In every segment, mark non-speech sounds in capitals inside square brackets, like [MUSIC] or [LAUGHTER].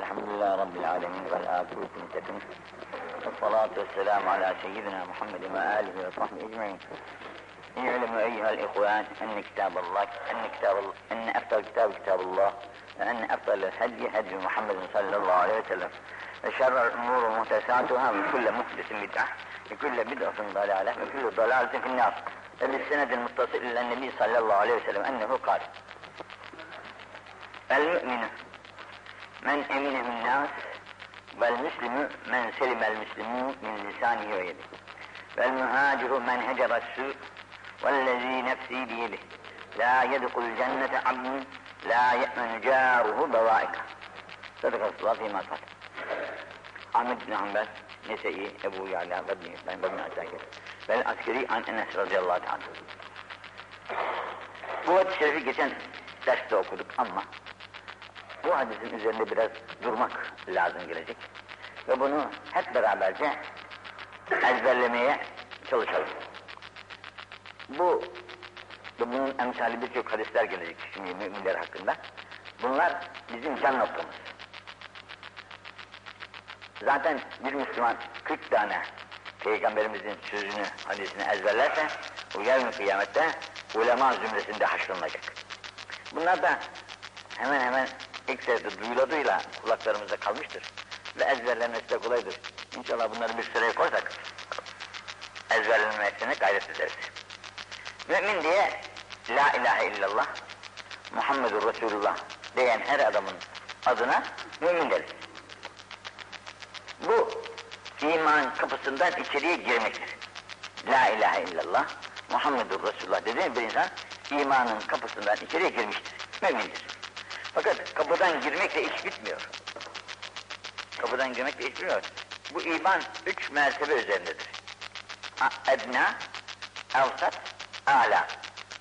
الحمد لله رب العالمين والآخرة المتقين والصلاة والسلام على سيدنا محمد وآله وصحبه أجمعين. اعلموا أيها الإخوان أن كتاب الله أن كتاب الله أن أفضل كتاب كتاب الله وأن أفضل الهدي هدي محمد صلى الله عليه وسلم. وشر الأمور محدثاتها من كل محدث بدعة وكل بدعة ضلالة وكل ضلالة في النار. وبالسند المتصل إلى النبي صلى الله عليه وسلم أنه قال المؤمن من emine min nas vel müslimü men selimel müslimûn min lisanihi ve yedihi vel muhaciru men hecere su vellezî nefsî biyedihi la yedhul cennete abdun la ye'menu câruhu bevaika. Sadakasullah fîmâ kal Ahmet bin Hanbel, Nese'i, Ebu Ya'la İsmail ve bin Asakir vel askeri an Enes radıyallahu anh Bu hadis-i şerifi geçen derste okuduk ama bu hadisin üzerinde biraz durmak lazım gelecek. Ve bunu hep beraberce ezberlemeye çalışalım. Bu bunun emsali birçok hadisler gelecek şimdi müminler hakkında. Bunlar bizim can noktamız. Zaten bir Müslüman 40 tane Peygamberimizin sözünü, hadisini ezberlerse o yarın kıyamette ulema zümresinde haşlanacak. Bunlar da hemen hemen ilk seferde duyula duyula kulaklarımızda kalmıştır. Ve ezberlenmesi de kolaydır. İnşallah bunları bir sıraya koysak ezberlenmesine gayret ederiz. Mümin diye La ilahe illallah Muhammedur Resulullah diyen her adamın adına mümin deriz. Bu iman kapısından içeriye girmektir. La ilahe illallah Muhammedur Resulullah dediğin bir insan imanın kapısından içeriye girmiştir. Mümindir. Fakat kapıdan girmekle iş bitmiyor. Kapıdan girmekle iş bitmiyor. Bu iman üç mertebe üzerindedir. Edna, evsat, ala.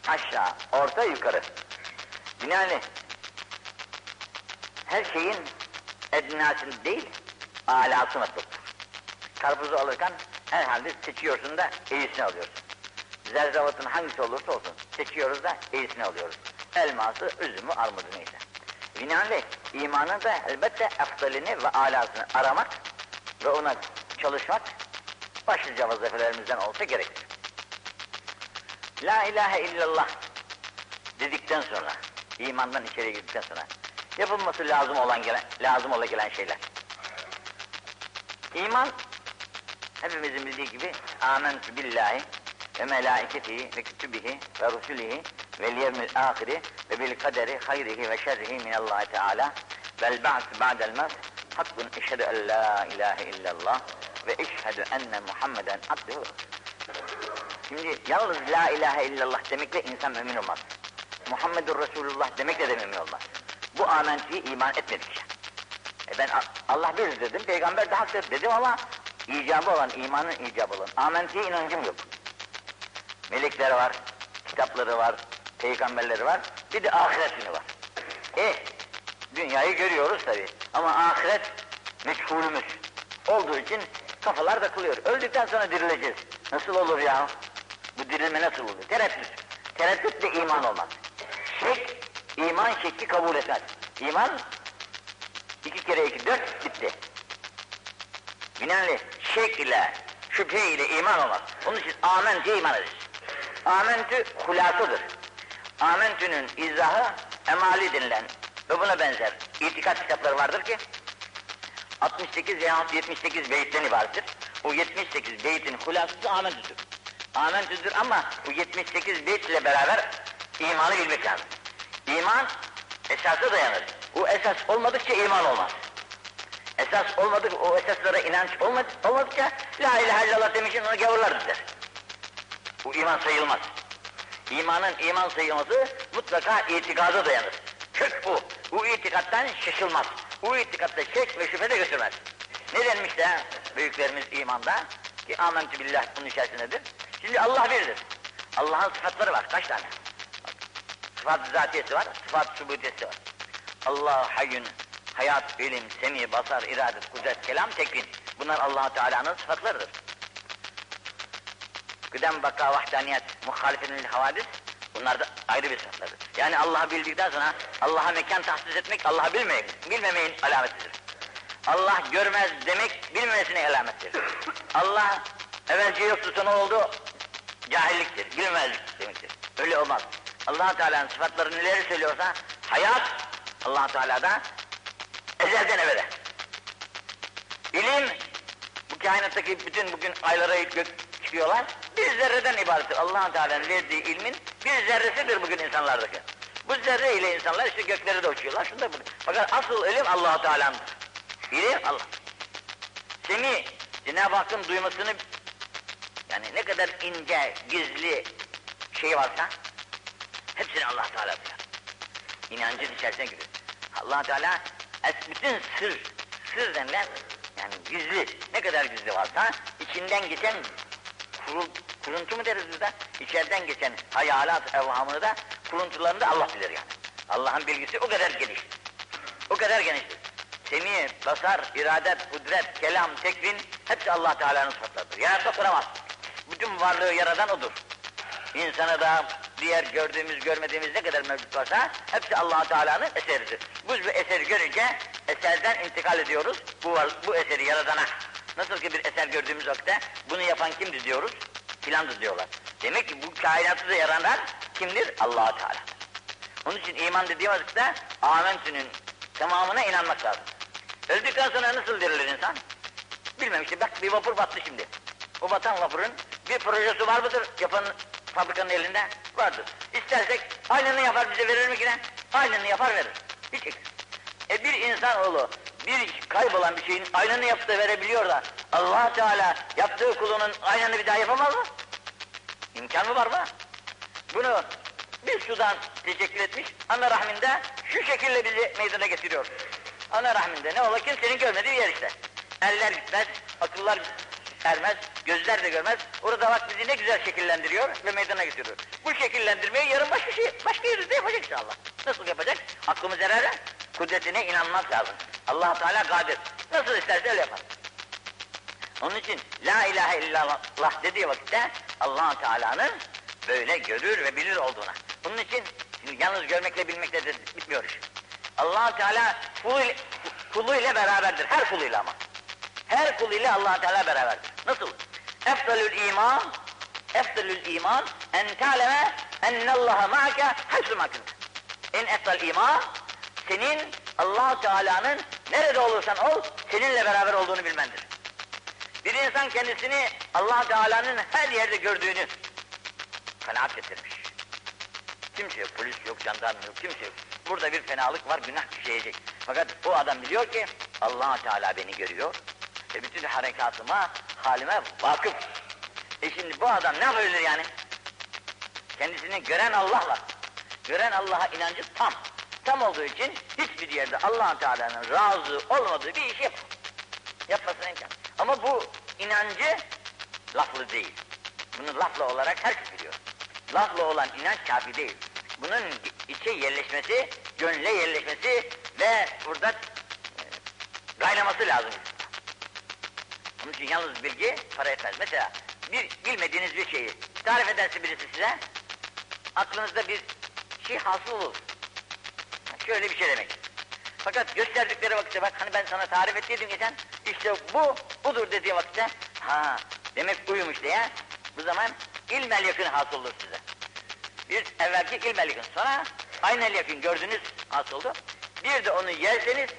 Aşağı, orta, yukarı. Binaenaleyh her şeyin ednasını değil, alası matluptur. Karpuzu alırken herhalde seçiyorsun da iyisini alıyorsun. Zerzavatın hangisi olursa olsun seçiyoruz da iyisini alıyoruz. Elması, üzümü, armudu neyse. Binaenaleyh imanın da elbette eftalini ve alasını aramak ve ona çalışmak başlıca vazifelerimizden olsa gerekir. La ilahe illallah dedikten sonra, imandan içeriye girdikten sonra yapılması lazım olan gelen, lazım olan gelen şeyler. İman hepimizin bildiği gibi amentu billahi ve melaiketihi ve kütübihi ve rusulihi vel yevmil ahiri ve bil kaderi hayrihi ve şerrihi minallahi teala vel ba'th ba'del mevt hakkun eşhedü en la ilahe illallah ve eşhedü enne Muhammeden abduhu Şimdi yalnız la ilahe illallah demekle insan mümin olmaz. Muhammedur Resulullah demekle de mümin olmaz. Bu amentiyi iman etmedik. E ben Allah bir dedim, peygamber de haktır dedim ama icabı olan, imanın icabı olan, amentiye inancım yok. Melekler var, kitapları var, peygamberleri var, bir de ahiret günü var. E, dünyayı görüyoruz tabi ama ahiret meçhulümüz olduğu için kafalar da kılıyor. Öldükten sonra dirileceğiz. Nasıl olur ya? Bu dirilme nasıl olur? Tereddüt. Tereddüt de iman olmaz. Şek, iman şekli kabul etmez. İman, iki kere iki dört, bitti. Binaenaleyh şek ile, şüphe ile iman olmaz. Onun için amentü iman ederiz. Amentü hulasıdır. Amentü'nün izahı emali denilen ve buna benzer itikat kitapları vardır ki 68 veya 78 beyitten ibarettir. Bu 78 beytin hulasısı amentüdür. Amentüdür ama bu 78 beyt ile beraber imanı bilmek lazım. İman esasa dayanır. Bu esas olmadıkça iman olmaz. Esas olmadık, o esaslara inanç olmadıkça La ilahe illallah demişsin onu gavurlar der. Bu iman sayılmaz. İmanın iman sayılması mutlaka itikada dayanır. Kök bu. Bu itikattan şaşılmaz. Bu itikatta şek ve şüphe de götürmez. Ne denmiş de büyüklerimiz imanda? Ki amentü billah bunun içerisindedir. Şimdi Allah birdir. Allah'ın sıfatları var. Kaç tane? Sıfat-ı zatiyesi var, sıfat-ı subutiyesi var. Allah hayyün, hayat, ilim, semi, basar, iradet, kudret, kelam, tekvin. Bunlar allah Teala'nın sıfatlarıdır. Kıdem, baka, vahdaniyet, muhalifetin havadis, bunlar da ayrı bir sıfatlardır. Yani Allah'ı bildikten sonra Allah'a mekan tahsis etmek, Allah'ı bilmemek, bilmemeyin alametidir. Allah görmez demek bilmemesine alamettir. Allah evvelce yoktu sonra oldu cahilliktir, bilmezlik demektir. Öyle olmaz. allah Teala'nın sıfatları neleri söylüyorsa hayat allah Teala'da ezelden ebede. İlim bu kainattaki bütün bugün aylara gök çıkıyorlar. Bir zerreden ibarettir. allah Teala'nın verdiği ilmin bir zerresidir bugün insanlardaki. Bu zerre ile insanlar işte göklere de uçuyorlar. Şunda bunu. Fakat asıl ilim allah Teala'nın. İlim Allah. Seni Cenab-ı Hakk'ın duymasını yani ne kadar ince, gizli şey varsa hepsini Allah Teala duyar. İnancın içerisine giriyor. Allah Teala bütün sır, sır denilen yani gizli, ne kadar gizli varsa içinden geçen kurul, kuruntu mu deriz burada? İçeriden geçen hayalat, evhamını da kuruntularını da Allah bilir yani. Allah'ın bilgisi o kadar geniş. O kadar geniştir. Semi, basar, iradet, kudret, kelam, tekvin hepsi Allah Teala'nın sıfatlarıdır. Yaratma kuramaz. Bütün varlığı yaradan odur. İnsana da diğer gördüğümüz, görmediğimiz ne kadar mevcut varsa hepsi Allah Teala'nın eseridir. Biz bu eseri görünce eserden intikal ediyoruz bu, bu eseri yaradana. Nasıl ki bir eser gördüğümüz vakitte bunu yapan kimdi diyoruz? Filandı diyorlar. Demek ki bu kainatı da yaranan kimdir? allah Teala. Onun için iman dediği vakitte amentünün tamamına inanmak lazım. Öldükten sonra nasıl dirilir insan? Bilmem işte bak bir vapur battı şimdi. O batan vapurun bir projesi var mıdır yapan fabrikanın elinde? Vardır. İstersek aynını yapar bize verir mi yine? Aynını yapar verir. Hiç eksik. E bir insanoğlu bir kaybolan bir şeyin aynını yapıp da verebiliyor da allah Teala yaptığı kulunun aynını bir daha yapamaz mı? İmkan mı var mı? Bunu bir sudan teşekkür etmiş, ana rahminde şu şekilde bizi meydana getiriyor. Ana rahminde ne ola kimsenin görmediği yer işte. Eller gitmez, akıllar ermez, gözler de görmez. Orada bak bizi ne güzel şekillendiriyor ve meydana getiriyor. Bu şekillendirmeyi yarın başka şey, başka yerde yapacak inşallah. Nasıl yapacak? Aklımız erere, kudretine inanmak lazım. allah Teala kadir. Nasıl isterse öyle yapar. Onun için la ilahe illallah dediği vakitte allah Teala'nın böyle görür ve bilir olduğuna. Bunun için şimdi yalnız görmekle bilmekle de bitmiyor iş. allah Teala kulu, kulu ile beraberdir. Her kuluyla ama. Her kul ile allah Teala beraberdir. Nasıl? Efdalül iman Efdalül iman en ta'leme ennallaha ma'ake haysu makın. En efdal iman senin allah Teala'nın nerede olursan ol seninle beraber olduğunu bilmendir. Bir insan kendisini allah Teala'nın her yerde gördüğünü kanaat getirmiş. Kimse yok, polis yok, jandarma yok, kimse yok. Burada bir fenalık var, günah işleyecek. Fakat o adam biliyor ki allah Teala beni görüyor ve bütün harekatıma, halime vakıf. E şimdi bu adam ne yapabilir yani? Kendisini gören Allah'la, gören Allah'a inancı tam. Tam olduğu için hiçbir yerde allah Teala'nın razı olmadığı bir işi yap. Yapmasına imkan. Ama bu inancı laflı değil. Bunu lafla olarak herkes biliyor. Lafla olan inanç kafi değil. Bunun içe yerleşmesi, gönle yerleşmesi ve burada e, kaynaması lazım. Onun için yalnız bilgi para etmez. Mesela bir bilmediğiniz bir şeyi tarif ederse birisi size, aklınızda bir şey hasıl olur. Şöyle bir şey demek. Fakat gösterdikleri vakitte bak hani ben sana tarif ettiydim geçen, işte bu, budur dediği vakitte, ha demek buymuş diye, bu zaman ilmel yakın hasıl olur size. Bir evvelki ilmel yakın, sonra aynel yakın gördünüz hasıl oldu. Bir de onu yerseniz,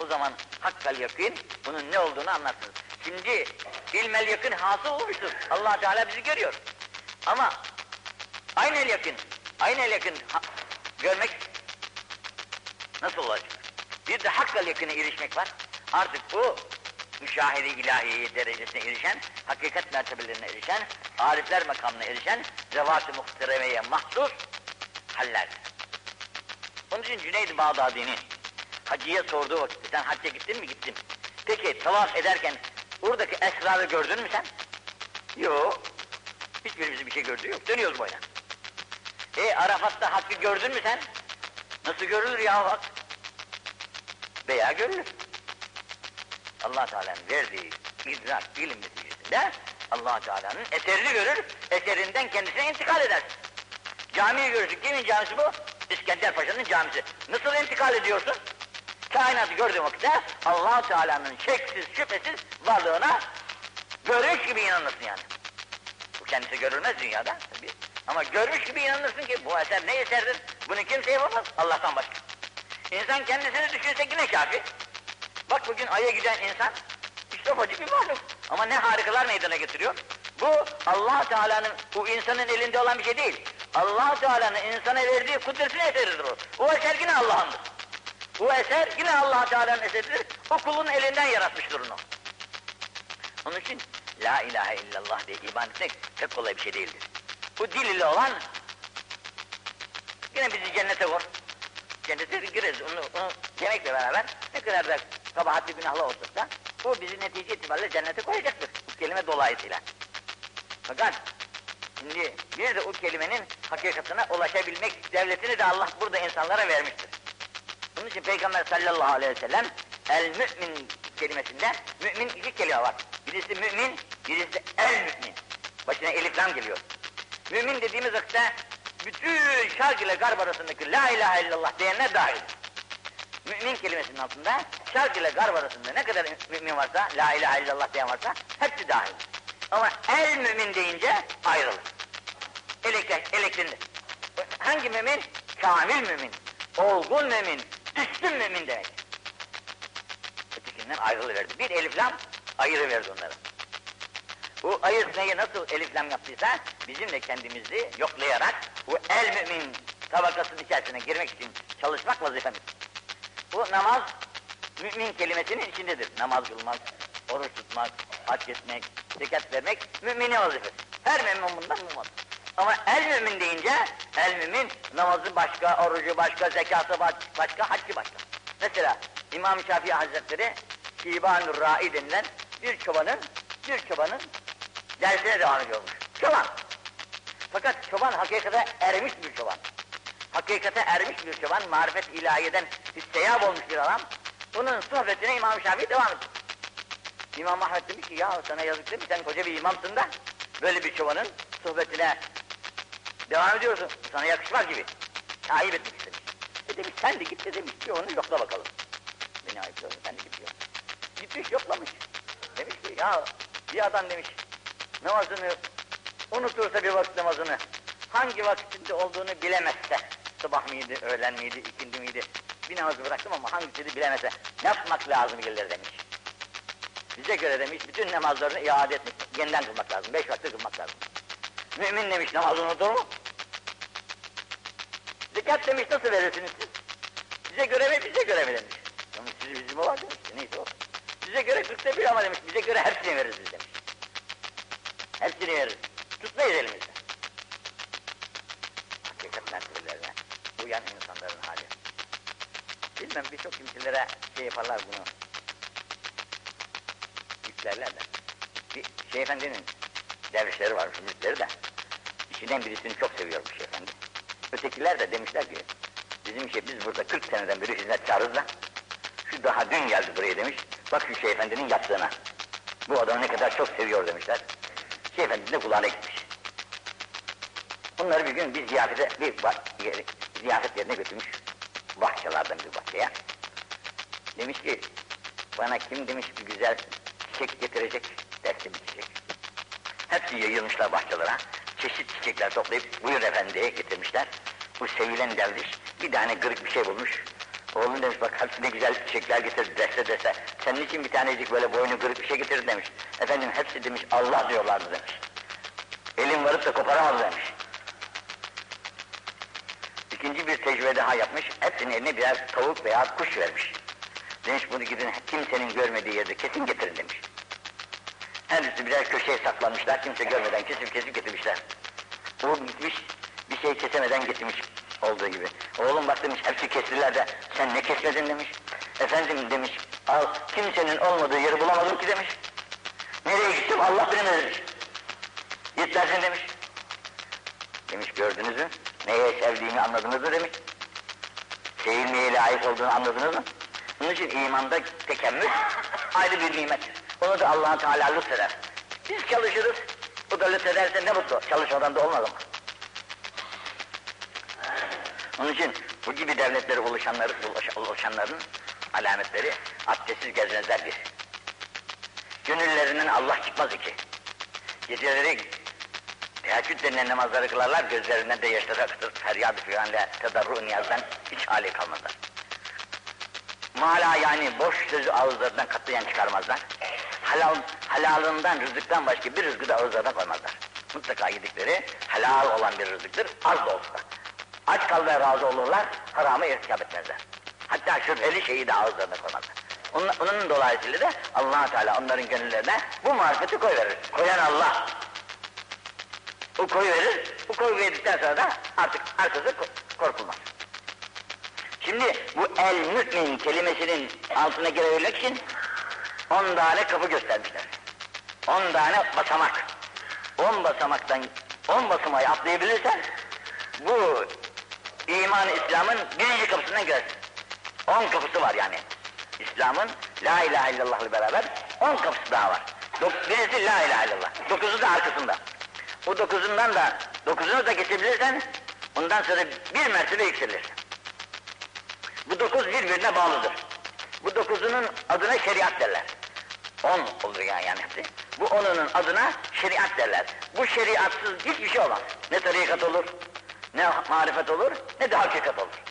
o zaman hakkal yakın, bunun ne olduğunu anlarsınız. Şimdi ilmel yakın hasıl olmuştur. allah Teala bizi görüyor. Ama aynel yakın, aynel yakın görmek nasıl olacak? Bir de hakkal yakına erişmek var. Artık bu müşahede ilahiye derecesine erişen, hakikat mertebelerine erişen, arifler makamına erişen, zevat-ı muhteremeye mahsus haller. Onun için Cüneyd-i Bağdadi'nin hacıya sorduğu vakitte sen hacca gittin mi? Gittim. Peki tavaf ederken oradaki esrarı gördün mü sen? Yok. Hiçbirimizin bir şey gördüğü yok. Dönüyoruz boyuna. E Arafat'ta hakkı gördün mü sen? Nasıl görülür ya bak? Veya görülür. allah Teala'nın verdiği idrak, ilim neticesinde allah Teala'nın eserini görür, eserinden kendisine intikal eder. Camiyi görürsün. Kimin camisi bu? İskender Paşa'nın camisi. Nasıl intikal ediyorsun? Kainatı gördüğün vakitte allah Teala'nın şeksiz şüphesiz varlığına görmüş gibi inanırsın yani. Bu kendisi görülmez dünyada tabii. Ama görmüş gibi inanırsın ki bu eser ne eserdir? Bunu kimse yapamaz Allah'tan başka. İnsan kendisini düşünse yine kafi. Bak bugün Ay'a giden insan işte ufacık bir mahluk. Ama ne harikalar meydana getiriyor. Bu allah Teala'nın, bu insanın elinde olan bir şey değil. allah Teala'nın insana verdiği kudretin eseridir o. O eser yine Allah'ındır. Bu eser yine allah Teala'nın eseridir. O kulun elinden yaratmıştır onu. Onun için La ilahe illallah diye iman etmek pek kolay bir şey değildir. Bu dil ile olan yine bizi cennete vur. Cennete gireriz. Onu, onu yemekle beraber ne kadar da kabahatli günahlı olsak da bu bizi netice itibariyle cennete koyacaktır. Bu kelime dolayısıyla. Fakat şimdi bir de o kelimenin hakikatine ulaşabilmek devletini de Allah burada insanlara vermiştir. Bunun için Peygamber sallallahu aleyhi ve sellem el mümin kelimesinde mümin iki kelime var. Birisi mümin, birisi el mümin. Başına elif geliyor. Mümin dediğimiz vakitte bütün şark ile garb arasındaki la ilahe illallah diyenler dahil. Mümin kelimesinin altında şark ile garb arasında ne kadar mümin varsa, la ilahe illallah diyen varsa hepsi dahil. Ama el mümin deyince ayrılır. Eleklen, eleklenir. Hangi mümin? Kamil mümin, olgun mümin, üstün mümin demek. Ötekinden ayrılıverdi. Bir elif lam ayırıverdi onları. Bu ayırt neyi nasıl eliflam yaptıysa bizim de kendimizi yoklayarak bu el mümin tabakasının içerisine girmek için çalışmak vazifemiz. Bu namaz mümin kelimesinin içindedir. Namaz kılmak, oruç tutmak, hac etmek, zekat vermek müminin vazifesi. Her mümin bundan umar. Ama el mümin deyince el mümin namazı başka, orucu başka, zekatı başka, haccı başka. Mesela İmam Şafii Hazretleri Şiban-ı Ra'i denilen bir çobanın bir çobanın dersine devam ediyormuş. Çoban. Fakat çoban hakikate ermiş bir çoban. Hakikate ermiş bir çoban, marifet ilahiyeden hisseyab olmuş bir adam. Bunun sohbetine İmam Şafii devam ediyor. İmam Ahmet demiş ki ya sana yazık değil mi sen koca bir imamsın da böyle bir çobanın sohbetine devam ediyorsun. Sana yakışmaz gibi. Ayıp etmek istemiş. E demiş sen de git de demiş ki onu yokla bakalım. Beni ayıplıyor sen de git diyor. Gitmiş yoklamış. Demiş ki ya bir adam demiş namazını unutursa bir vakit namazını hangi vakitinde olduğunu bilemezse sabah mıydı, öğlen miydi, ikindi miydi bir namazı bıraktım ama hangisini bilemezse ne yapmak lazım gelir demiş. Bize göre demiş bütün namazlarını iade etmek, yeniden kılmak lazım, beş vakit kılmak lazım. Mümin demiş namazı unutur mu? Zekat demiş nasıl verirsiniz siz? Bize göre mi, bize göre mi demiş. Ama sizi bizim olan demiş, neyse o. Bize göre kırkta bir ama demiş, bize göre hepsini veririz biz demiş. Hepsini veririz. Tutmayız elimizde. Hakikat meselelerine uyan insanların hali. Bilmem birçok kimselere şey yaparlar bunu. Yüklerler de. Bir şey efendinin dervişleri var, müritleri de. İçinden birisini çok seviyormuş şey efendi. Ötekiler de demişler ki, bizim şey biz burada 40 seneden beri hizmet çağırız da, şu daha dün geldi buraya demiş, bak şu şey efendinin yaptığına. Bu adamı ne kadar çok seviyor demişler. Şeyh Efendi de kulağına gitmiş. Bunları bir gün bir ziyafete, bir bah, yeri, ziyafet yerine götürmüş. Bahçelerden bir bahçeye. Demiş ki, bana kim demiş bir güzel çiçek getirecek, derse bir çiçek. Hepsi yayılmışlar bahçelere. Çeşit çiçekler toplayıp buyur efendiye getirmişler. Bu sevilen derviş bir tane kırık bir şey bulmuş. Oğlum demiş bak hepsine güzel çiçekler getirdi dese dese. Senin için bir tanecik böyle boynu kırık bir şey getirdi demiş. Efendim hepsi demiş Allah diyorlardı demiş. Elim varıp da koparamaz demiş. İkinci bir tecrübe daha yapmış. Hepsinin eline birer tavuk veya kuş vermiş. Demiş bunu gidin kimsenin görmediği yerde kesin getirin demiş. Her birisi birer köşeye saklanmışlar. Kimse görmeden kesip kesip getirmişler. O gitmiş bir şey kesemeden getirmiş olduğu gibi. Oğlum bak demiş hepsi kestiler de sen ne kesmedin demiş. Efendim demiş al kimsenin olmadığı yeri bulamadım ki demiş. Nereye gittim Allah bilemez demiş. Git dersin demiş. Demiş gördünüz mü? Neye sevdiğimi anladınız mı demiş. Sevilmeye layık olduğunu anladınız mı? Bunun için imanda tekemmül ayrı bir nimet. Onu da allah Teala lütfeder. Biz çalışırız, o da lütfederse ne mutlu. Çalışmadan da olmaz ama. Onun için bu gibi devletlere ulaşanları, ulaş- ulaşanların alametleri abdestsiz gezmezler bir. Gönüllerinden Allah çıkmaz iki. Geceleri teheccüd denilen namazları kılarlar, gözlerinden de yaşlar akıtır, feryat figanle tedarru niyazdan hiç hali kalmazlar. Mala yani boş sözü ağızlarından katlayan çıkarmazlar. Halal, halalından, rızıktan başka bir rızkı da ağızlarına koymazlar. Mutlaka yedikleri helal olan bir rızıktır, az da olsa. Aç kalmaya razı olurlar, haramı irtikap etmezler. Hatta şüpheli şeyi de ağızlarına koymazlar. Onun, onun dolayısıyla da allah Teala onların gönüllerine bu marifeti koyverir. Koyan Allah. O koyu verir, bu koyu verdikten sonra da artık arkası ko- korkulmaz. Şimdi bu el mümin kelimesinin altına girebilmek için on tane kapı göstermişler. On tane basamak. On basamaktan, on basamağı atlayabilirsen bu iman İslam'ın birinci kapısından girersin. On kapısı var yani. İslam'ın La ilahe illallah'la beraber on kapısı daha var. Dok- birisi La ilahe illallah. Dokuzu da arkasında. O dokuzundan da, dokuzunu da geçebilirsen ondan sonra bir mertebe yükselirsin. Bu dokuz birbirine bağlıdır. Bu dokuzunun adına şeriat derler. On olur yani, yani. Bu onunun adına şeriat derler. Bu şeriatsız hiçbir şey olmaz. Ne tarikat olur, ne marifet olur, ne de hakikat olur.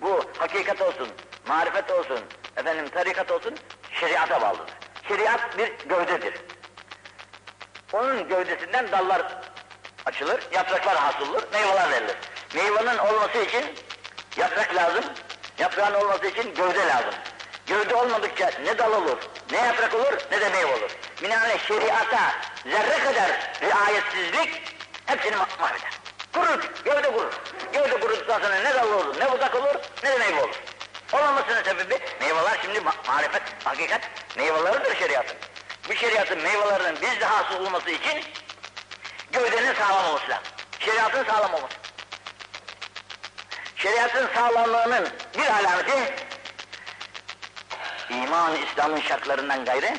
Bu hakikat olsun, marifet olsun, efendim tarikat olsun, şeriata bağlıdır. Şeriat bir gövdedir. Onun gövdesinden dallar açılır, yapraklar hasıl meyveler verilir. Meyvenin olması için yaprak lazım, yaprağın olması için gövde lazım. Gövde olmadıkça ne dal olur, ne yaprak olur, ne de meyve olur. Binaenaleyh şeriata zerre kadar riayetsizlik hepsini ma- mahveder. Kurur, gövde kurur. Gövde kuruduktan sonra ne dal olur, ne budak olur, ne de meyve olur. Olmamasının sebebi meyveler şimdi ma- marifet, hakikat meyveleridir şeriatın. Bu şeriatın meyvelerinin bizde hasıl olması için gövdenin sağlam olması lazım. Şeriatın sağlam olması. Şeriatın sağlamlığının bir alameti iman İslam'ın şartlarından gayrı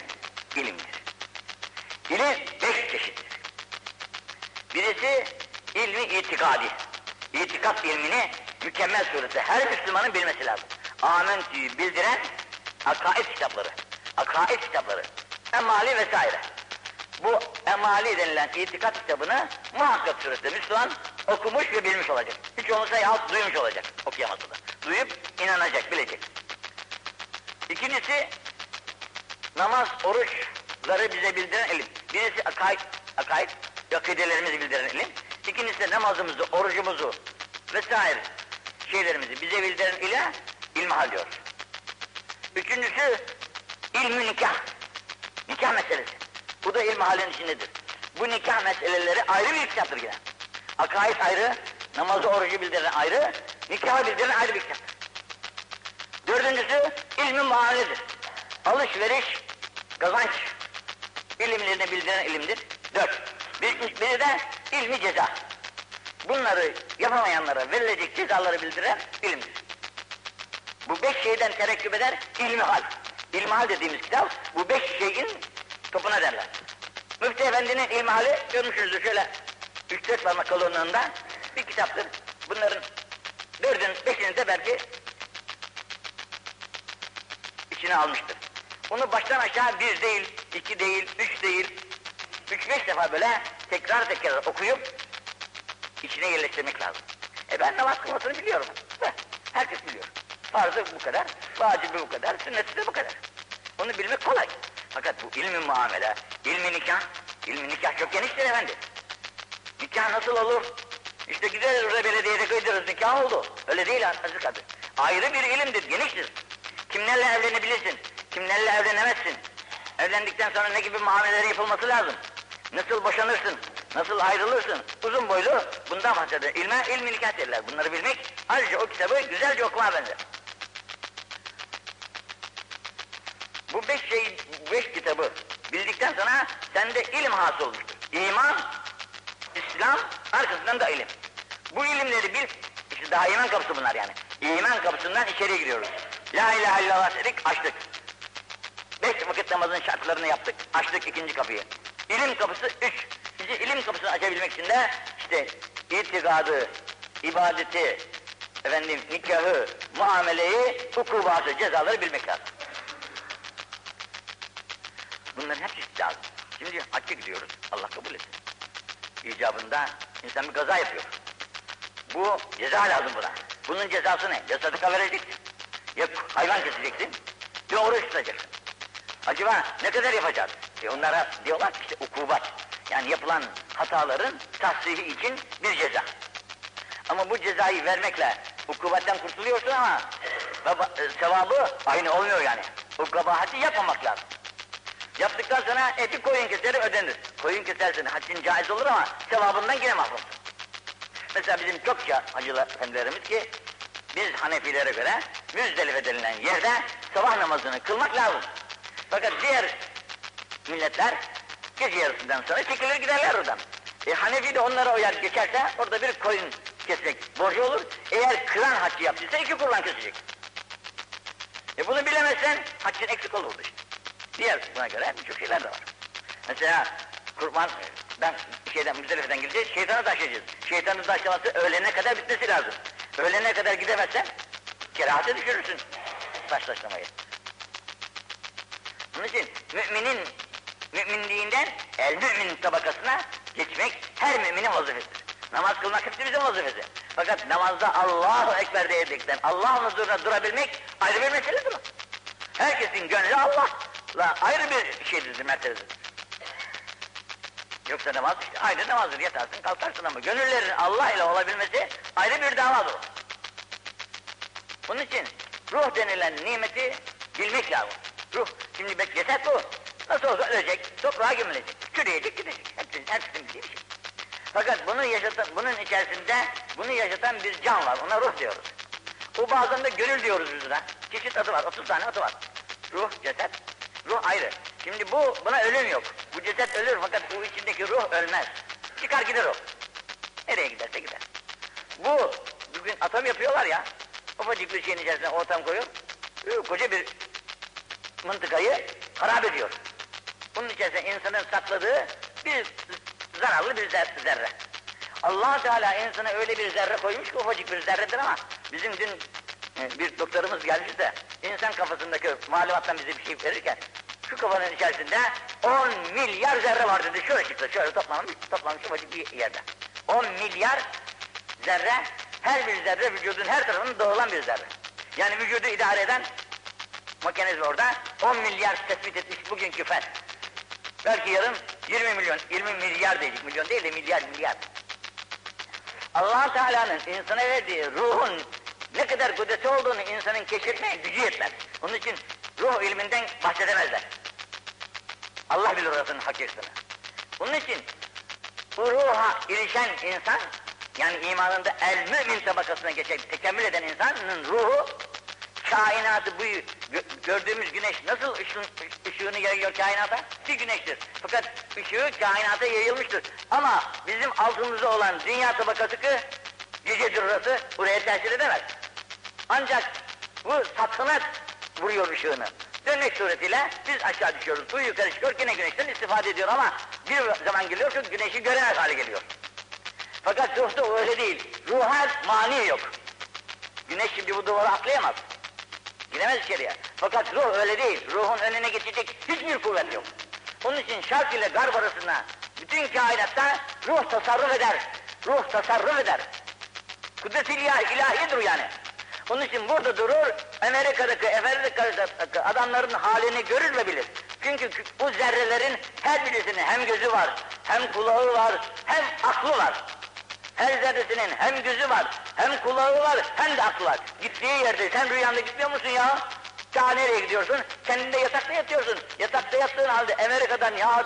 ilimdir. İlim beş çeşittir. Birisi ilmi itikadi. İtikat ilmini mükemmel surette her Müslümanın bilmesi lazım. Amentü'yü bildiren akaid kitapları, akaid kitapları, emali vesaire. Bu emali denilen itikat kitabını muhakkak surette Müslüman okumuş ve bilmiş olacak. Hiç olmazsa yahut duymuş olacak okuyamasa da. Duyup inanacak, bilecek. İkincisi namaz, oruçları bize bildiren ilim. Birisi akaid, akaid, akidelerimizi bildiren ilim. İkincisi de namazımızı, orucumuzu vesaire şeylerimizi bize bildiren ile ilmihal diyoruz. Üçüncüsü ilmi nikah. Nikah meselesi. Bu da ilmihalin içindedir. Bu nikah meseleleri ayrı bir kitaptır yine. Akaid ayrı, namazı orucu bildiren ayrı, nikahı bildiren ayrı bir kitap. Dördüncüsü ilmi muameledir. Alışveriş, kazanç ilimlerini bildiren ilimdir. Dört. Bir, biri de ilmi ceza. Bunları yapamayanlara verilecek cezaları bildiren ilimdir. Bu beş şeyden terekküp eder ilmihal. İlmihal dediğimiz kitap bu beş şeyin topuna derler. Müftü Efendi'nin ilmihali görmüşsünüzdür şöyle üç dört parmak kalınlığında bir kitaptır. Bunların dördün beşini de belki içine almıştır. Bunu baştan aşağı bir değil, iki değil, üç değil, üç beş defa böyle tekrar tekrar okuyup içine yerleştirmek lazım. E ben namaz kılmasını biliyorum. Herkes biliyor. Farzı bu kadar, vacibi bu kadar, sünneti de bu kadar. Onu bilmek kolay. Fakat bu ilmi muamele, ilmi nikah, ilmi nikah çok geniştir efendi. Nikah nasıl olur? İşte gideriz orada belediyede kıydırırız, nikah oldu. Öyle değil Aziz Kadir. Ayrı bir ilimdir, geniştir. Kimlerle evlenebilirsin, kimlerle evlenemezsin. Evlendikten sonra ne gibi muameleler yapılması lazım. Nasıl boşanırsın, nasıl ayrılırsın. Uzun boylu bundan bahseder. İlme, ilmi nikah derler. Bunları bilmek ayrıca o kitabı güzelce okumaya benzer. Bu beş şey, beş kitabı bildikten sonra sende ilim hasıl olmuştur. İman, İslam, arkasından da ilim. Bu ilimleri bil, işte daha iman kapısı bunlar yani. İman kapısından içeriye giriyoruz. La ilahe illallah dedik, açtık. Beş vakit namazın şartlarını yaptık, açtık ikinci kapıyı. İlim kapısı üç. Bizi ilim kapısını açabilmek için de işte itikadı, ibadeti, efendim nikahı, muameleyi, hukubatı, cezaları bilmek lazım. Bunların hepsi lazım. Şimdi hacca gidiyoruz, Allah kabul etsin. İcabında insan bir kaza yapıyor. Bu ceza lazım buna. Bunun cezası ne? Ya sadaka vereceksin, ya hayvan keseceksin, ya oruç tutacaksın. Acaba ne kadar yapacağız? E onlara diyorlar ki işte ukubat. Yani yapılan hataların tahsihi için bir ceza. Ama bu cezayı vermekle ukubatten kurtuluyorsun ama e, sevabı aynı olmuyor yani. O kabahati yapmamak lazım. Yaptıktan sonra eti koyun keseri ödenir. Koyun kesersin haccın caiz olur ama sevabından yine mahrumsun. Mesela bizim çokça hacılar efendilerimiz ki biz Hanefilere göre Müzdelife denilen yerde sabah namazını kılmak lazım. Fakat diğer milletler gece yarısından sonra çekilir giderler oradan. E Hanefi de onlara uyar geçerse orada bir koyun kesmek borcu olur. Eğer kıran haccı yaptıysa iki kurban kesecek. E bunu bilemezsen haccın eksik olur işte. Diğer buna göre birçok şeyler de var. Mesela kurban, ben şeyden Müzdelife'den gideceğiz, şeytanı taşıyacağız. Şeytanın taşlaması öğlene kadar bitmesi lazım. Öğlene kadar gidemezsen kerahate düşürürsün taş. Onun müminin müminliğinden el mümin tabakasına geçmek her müminin vazifesidir. Namaz kılmak hepimizin vazifesi. Fakat namazda Allahu Ekber diyecekten Allah'ın huzuruna durabilmek ayrı bir meseledir. Herkesin gönlü Allah'la ayrı bir şeydir, mertebedir. Yoksa namaz işte ayrı namazdır, yatarsın kalkarsın ama gönüllerin Allah ile olabilmesi ayrı bir davadır. Bunun için ruh denilen nimeti bilmek lazım. Ruh, şimdi bek ceset bu. Nasıl olsa ölecek, toprağa gömülecek, çürüyecek, gidecek. Hepsinin, hepsinin bildiği bir şey. Fakat bunu yaşatan, bunun içerisinde bunu yaşatan bir can var, ona ruh diyoruz. O bazen de gönül diyoruz biz buna. Çeşit adı var, 30 tane adı var. Ruh, ceset, ruh ayrı. Şimdi bu, buna ölüm yok. Bu ceset ölür fakat bu içindeki ruh ölmez. Çıkar gider o. Nereye giderse gider. Bu, bugün atom yapıyorlar ya, ufacık bir şeyin içerisine ortam koyuyor, koca bir mıntıkayı harap ediyor. Bunun içerisinde insanın sakladığı bir zararlı bir zerre. allah Teala insana öyle bir zerre koymuş ki ufacık bir zerredir ama bizim dün e, bir doktorumuz gelmiş de insan kafasındaki malumattan bize bir şey verirken şu kafanın içerisinde 10 milyar zerre var dedi. Şöyle çıktı, şöyle toplanmış, toplanmış ufacık bir yerde. 10 milyar zerre, her bir zerre vücudun her tarafını dağılan bir zerre. Yani vücudu idare eden makinesi orada 10 milyar tespit etmiş bugünkü fen. Belki yarın 20 milyon, 20 milyar diyecek, milyon değil de milyar milyar. allah Teala'nın insana verdiği ruhun ne kadar kudreti olduğunu insanın keşfetmeye gücü yetmez. Onun için ruh ilminden bahsedemezler. Allah bilir orasının hakikatini. Bunun için bu ruha ilişen insan, yani imanında el mümin tabakasına geçen, tekemmül eden insanın ruhu, kainatı bu gördüğümüz güneş nasıl ışın, ışığını yayıyor kainata? Bir güneştir. Fakat ışığı kainata yayılmıştır. Ama bizim altımızda olan dünya tabakası ki gecedir orası, buraya tesir edemez. Ancak bu satına vuruyor ışığını. Dönmek suretiyle biz aşağı düşüyoruz, su yukarı çıkıyor, yine güneşten istifade ediyor ama bir zaman geliyor ki güneşi göremez hale geliyor. Fakat ruhta öyle değil. Ruha mani yok. Güneş şimdi bu duvarı atlayamaz. Giremez içeriye. Fakat ruh öyle değil. Ruhun önüne geçecek hiçbir kuvvet yok. Onun için şark ile garb arasında bütün kainatta ruh tasarruf eder. Ruh tasarruf eder. Kudret-i ilahi, ilahidir yani. Onun için burada durur, Amerika'daki, Amerika'daki adamların halini görür ve bilir. Çünkü bu zerrelerin her birisinin hem gözü var, hem kulağı var, hem aklı var. Her zerresinin hem gözü var, hem kulağı var, hem de aklı var. Gittiği yerde sen rüyanda gitmiyor musun ya? Ta nereye gidiyorsun? Kendinde yatakta yatıyorsun. Yatakta yattığın halde Amerika'dan ya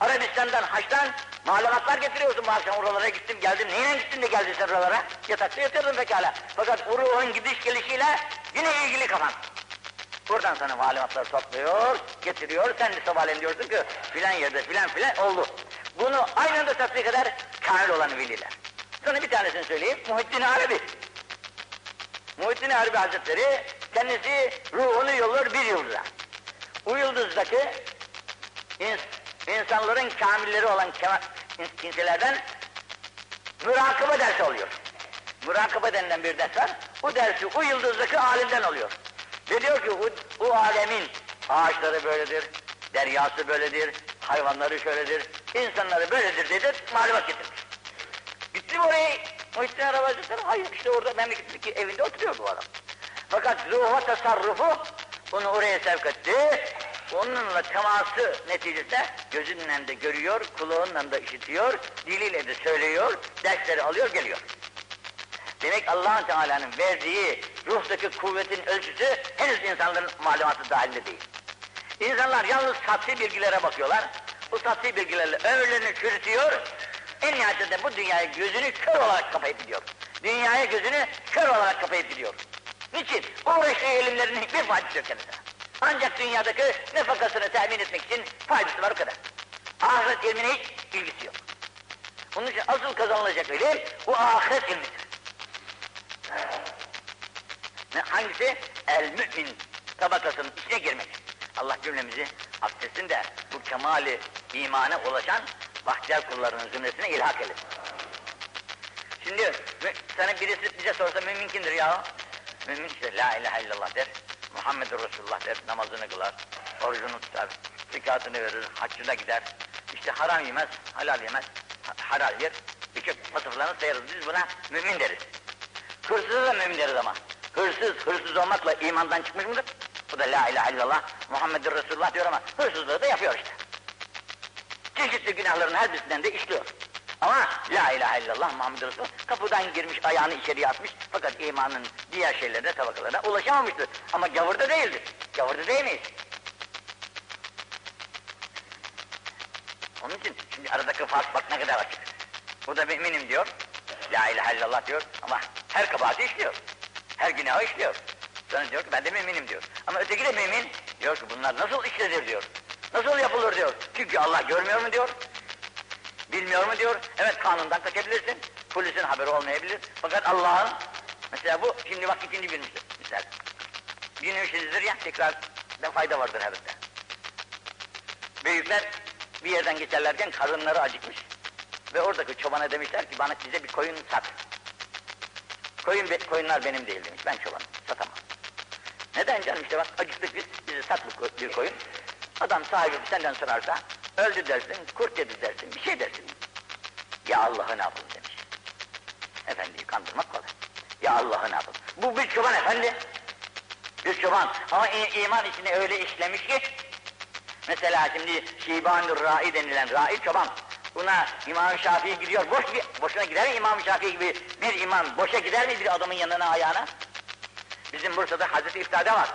Arabistan'dan, Haç'tan malumatlar getiriyorsun bu akşam oralara gittim geldim. Neyle gittin de geldin sen oralara? Yatakta yatıyordun pekala. Fakat o ruhun gidiş gelişiyle yine ilgili kafan. Buradan sana malumatlar topluyor, getiriyor. Sen de sabahleyin diyorsun ki filan yerde filan filan oldu. Bunu aynı anda tatbik eder, kamil olanı bilirler. Sana bir tanesini söyleyeyim, Muhittin Arabi. Muhittin Arabi Hazretleri kendisi ruhunu yollar bir yıldıza. O yıldızdaki ins insanların kamilleri olan kimselerden mürakaba dersi oluyor. Murakabe denilen bir ders var. Bu dersi o yıldızdaki alimden alıyor. Ve diyor ki o, o alemin ağaçları böyledir, deryası böyledir, hayvanları şöyledir, insanları böyledir dedi, malumat getirmiş. Gittim oraya, Muhittin Arabacıklar, hayır işte orada memleketteki evinde oturuyor bu adam. Fakat ruha tasarrufu onu oraya sevk etti. Onunla teması neticesinde gözünle de görüyor, kulağınla da işitiyor, diliyle de söylüyor, dersleri alıyor, geliyor. Demek allah Teala'nın verdiği ruhtaki kuvvetin ölçüsü henüz insanların malumatı dahilinde değil. İnsanlar yalnız satsi bilgilere bakıyorlar. Bu satsi bilgilerle ömürlerini çürütüyor. En nihayetinde bu dünyaya gözünü kör olarak kapayıp gidiyor. Dünyaya gözünü kör olarak kapayıp gidiyor. Niçin? Uğraştığı ilimlerinin hiçbir faydası yok kendisine. Ancak dünyadaki nefakasını temin etmek için faydası var o kadar. Ahiret ilmine hiç ilgisi yok. Onun için asıl kazanılacak ilim bu ahiret ilmidir. Ne, hangisi? El mümin tabakasının içine girmek. Allah cümlemizi affetsin de bu kemali imana ulaşan bahtiyar kullarının zümresine ilhak eylesin. Şimdi sana birisi bize sorsa mümin kimdir ya? Mümin işte la ilahe illallah der, Muhammedur Resulullah der, namazını kılar, orucunu tutar, zekatını verir, haccına gider, işte haram yemez, halal yemez, ha- halal yer, birçok vasıflarını sayarız, biz buna mümin deriz. Hırsıza da mümin deriz ama. Hırsız, hırsız olmakla imandan çıkmış mıdır? Bu da la ilahe illallah, Muhammedur Resulullah diyor ama hırsızlığı da yapıyor işte. Çeşitli günahların her birisinden de işliyor. Ama la ilahe illallah Muhammed Resulullah kapıdan girmiş ayağını içeriye atmış fakat imanın diğer şeylerine tabakalarına ulaşamamıştır. Ama gavurda değildir. Gavurda değil miyiz? Onun için şimdi aradaki fark bak ne kadar açık. Bu da müminim diyor. La ilahe illallah diyor ama her kabahati işliyor. Her günahı işliyor. Sonra diyor ki ben de müminim diyor. Ama öteki de mümin diyor ki bunlar nasıl işlenir diyor. Nasıl yapılır diyor. Çünkü Allah görmüyor mu diyor. Bilmiyor mu diyor. Evet kanundan kaçabilirsin. Polisin haberi olmayabilir. Fakat Allah'ın mesela bu şimdi bak ikinci bir misal. Dinlemişsinizdir ya tekrar da fayda vardır her birinde. Büyükler bir yerden geçerlerken karınları acıkmış. Ve oradaki çobana demişler ki bana size bir koyun sat. Koyun be- koyunlar benim değil demiş. Ben çobanım. Satamam. Neden canım işte bak acıktık biz. Bizi sat bir koyun. Adam sahibi senden sorarsa öldü dersin, kurt yedi dersin, bir şey dersin. Ya Allah'ı ne yapalım demiş. Efendiyi kandırmak kolay. Ya Allah'ı ne yapalım. Bu bir çoban efendi. Bir çoban. Ama iman içine öyle işlemiş ki Mesela şimdi Şiban-ı Ra'i denilen Ra'i çoban. Buna İmam Şafii gidiyor, boş bir, boşuna gider mi İmam Şafii gibi bir imam boşa gider mi bir adamın yanına ayağına? Bizim Bursa'da Hazreti İftade var.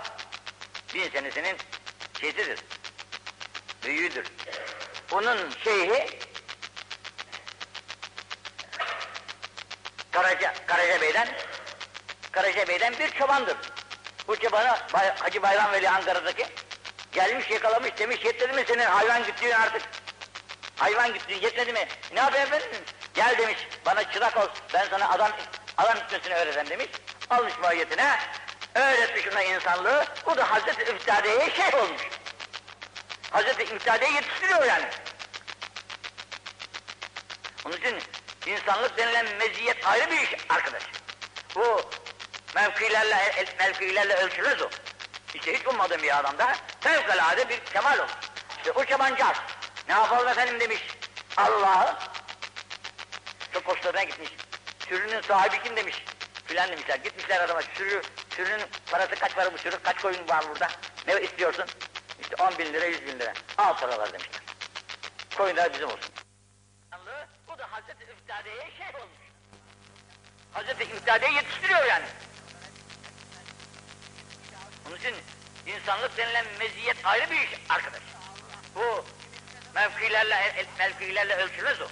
Bin senesinin şeysidir, büyüğüdür. Onun şeyhi Karaca, Karaca Bey'den Karaca Bey'den bir çobandır. Bu çobanı Bay- Hacı Bayram Veli Ankara'daki gelmiş yakalamış demiş yetmedi mi senin hayvan güttüğün artık? Hayvan güttüğün yetmedi mi? Ne yapayım efendim? Gel demiş bana çırak ol ben sana adam adam hükmüsünü öğreten demiş. Almış mahiyetine öğretmiş ona insanlığı. Bu da Hazreti İftade'ye şey olmuş. Hazreti İftade'yi yetiştiriyor yani. Onun için insanlık denilen meziyet ayrı bir iş arkadaş. Bu mevkilerle, mevkilerle ölçülmez o. İşte hiç ummadığım bir adamda fevkalade bir kemal olur. İşte o çabancağız. Ne yapalım efendim demiş. Allah'ı çok hoşlarına gitmiş. Sürünün sahibi kim demiş. Filan demişler. Gitmişler adama sürü, sürünün parası kaç para bu sürü, kaç koyun var burada. Ne istiyorsun? İşte 10 bin lira, 100 bin lira. Al paralar demişler. Koyunlar bizim olsun. Bu da Hazreti İftade'ye şey olmuş. Hazreti İftade'yi yetiştiriyor yani. Onun için insanlık denilen meziyet ayrı bir iş arkadaş. Bu mevkilerle, mevkilerle ölçülmez o.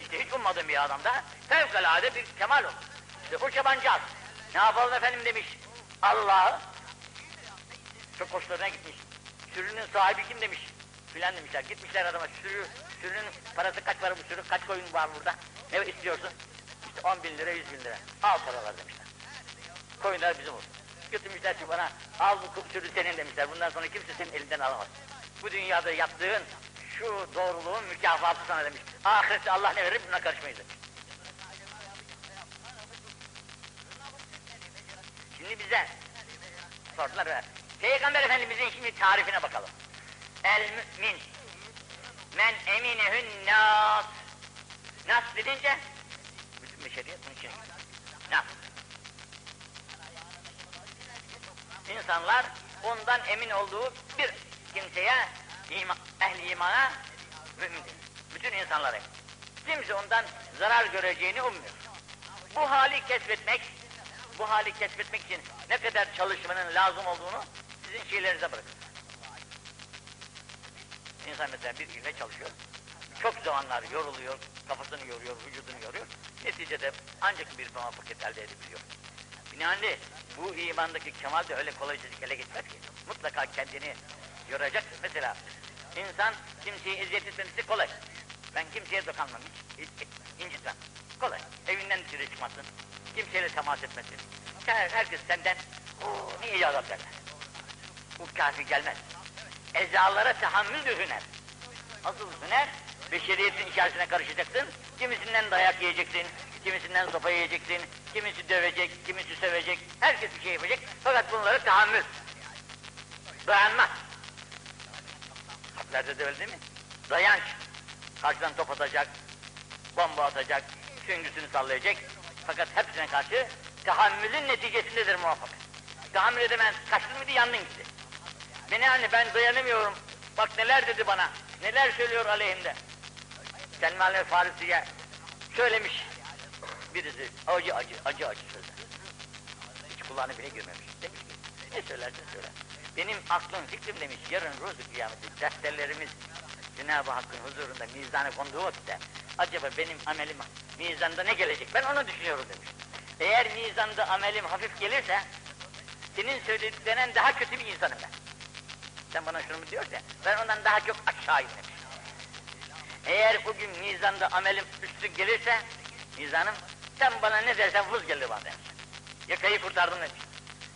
İşte hiç ummadığım bir adamda fevkalade bir kemal olur. İşte o çabancağız. Ne yapalım efendim demiş. Allah'ı çok hoşlarına gitmiş. Sürünün sahibi kim demiş. Filan demişler. Gitmişler adama sürü, sürünün parası kaç para bu sürü, kaç koyun var burada. Ne istiyorsun? İşte 10 bin lira, 100 bin lira. Al paralar demişler. Koyunlar bizim olsun. Götürmüşler ki bana al bu sürü senin demişler. Bundan sonra kimse senin elinden alamaz. Bu dünyada yaptığın şu doğruluğun mükafatı sana demiş. Ahirette Allah ne verir buna karışmayız. Şimdi bize sordular ve Peygamber Efendimizin şimdi tarifine bakalım. El mümin men eminehün nas nas dedince bütün beşeriyet bunun giriyor. Nas. İnsanlar ondan emin olduğu bir kimseye ima, ehli imana mümindir. Bütün insanlar emin. Kimse ondan zarar göreceğini ummuyor. Bu hali kesbetmek, bu hali kesbetmek için ne kadar çalışmanın lazım olduğunu sizin şeylerinize bırakın. İnsan mesela bir ilme çalışıyor. Çok zamanlar yoruluyor, kafasını yoruyor, vücudunu yoruyor. Neticede ancak bir muvaffakiyet elde edebiliyor. Binaenli bu imandaki kemal de öyle kolayca ele gitmez ki. Mutlaka kendini yoracaksın. Mesela insan kimseyi eziyet etmemesi kolay. Ben kimseye dokanmam, hiç, hiç, hiç incitmem. Kolay. Evinden dışarı çıkmasın, kimseyle temas etmesin. Her, herkes senden, iyi adam derler. Bu kafi gelmez. Ezalara tahammül de hüner. Asıl hüner, beşeriyetin içerisine karışacaksın, kimisinden dayak yiyeceksin, kimisinden sopa yiyeceksin, kimisi dövecek, kimisi sövecek, herkes bir şey yapacak. Fakat bunları tahammül. Dayanma. Harplerde de öyle değil mi? Dayanç. Karşıdan top atacak, bomba atacak, süngüsünü sallayacak. Fakat hepsine karşı tahammülün neticesindedir muvaffak. Tahammül edemez, kaçtın mıydı yandın gitti. Beni anne ben dayanamıyorum, bak neler dedi bana, neler söylüyor aleyhimde. Selman Farisi'ye söylemiş birisi acı acı acı acı sözler. Hiç kulağını bile görmemiş. Demiş ki ne söylersin söyle. Benim aklım fikrim demiş yarın ruzu kıyameti defterlerimiz Cenab-ı Hakk'ın huzurunda mizana konduğu vakitte acaba benim amelim mizanda ne gelecek ben onu düşünüyorum demiş. Eğer mizanda amelim hafif gelirse senin söylediklerinden daha kötü bir insanım ben. Sen bana şunu mu diyorsun ben ondan daha çok aşağıyım demiş. Eğer bugün mizanda amelim üstü gelirse mizanım sen bana ne dersen vız gelir bana demiş. Yakayı kurtardım demiş.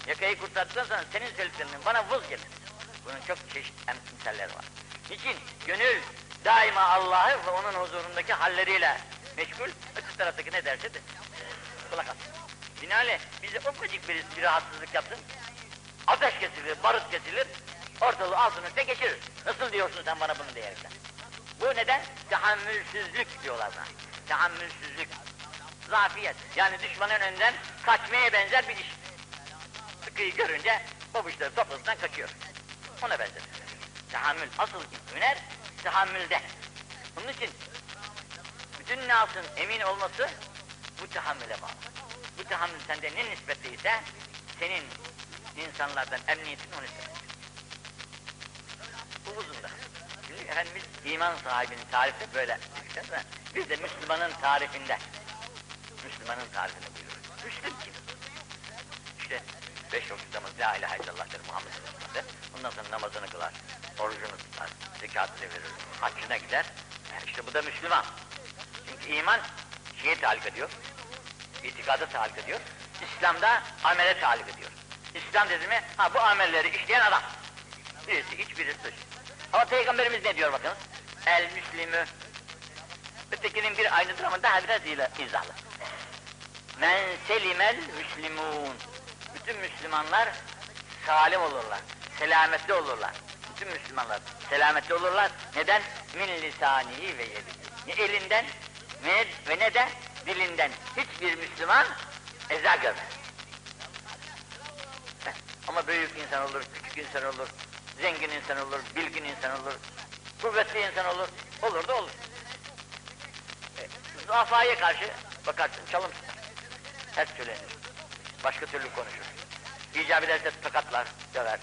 Yakayı kurtardıktan sonra senin söylediklerinin bana vız gelir. Bunun çok çeşit emsalleri var. Niçin? Gönül daima Allah'ı ve onun huzurundaki halleriyle meşgul, öte taraftaki ne derse de kulak asın. Binaenaleyh bize ufacık bir, bir rahatsızlık yapsın, ateş kesilir, barut kesilir, ortalığı altın üstte geçirir. Nasıl diyorsun sen bana bunu diyerekten? Bu neden? Tahammülsüzlük diyorlar buna. Tahammülsüzlük. Zafiyet. Yani düşmanın önünden kaçmaya benzer bir iş. Sıkıyı görünce babuşları toplumdan kaçıyor. Ona benzer. Tahammül. Asıl hüner tahammülde. Bunun için bütün nasın emin olması bu tahammüle bağlı. Bu tahammül sende ne nispetliyse senin insanlardan emniyetin o nispetli. Bu uzunda. Şimdi Efendimiz iman sahibinin tarifi böyle. Bir de Müslümanın tarifinde. Müslümanın tarifinde buyuruyor. Müslüm kim? İşte beş vakit namaz la ilahe illallah der Muhammed Mustafa. Ondan sonra namazını kılar, orucunu tutar, zekatını verir, haccına gider. Yani işte bu da Müslüman. Çünkü iman şeye tahallük ediyor, itikada tahallük ediyor. İslam'da amele tahallük ediyor. İslam dedi mi, ha bu amelleri işleyen adam. Birisi iç, birisi. Ama Peygamberimiz ne diyor bakınız? El müslimü. Ötekinin bir aynıdır ama daha biraz izahlı. Men selimel müslimun. Bütün Müslümanlar salim olurlar, selametli olurlar. Bütün Müslümanlar selametli olurlar. Neden? Min lisanihi ve yedihi. Elinden ve, ve ne de dilinden. Hiçbir Müslüman eza görmez. Ama büyük insan olur, küçük insan olur, zengin insan olur, bilgin insan olur, kuvvetli insan olur, olur da olur. E, zafaya karşı bakarsın çalım. Ters söylenir. Başka türlü konuşur. İcab ederse tokatlar, döver.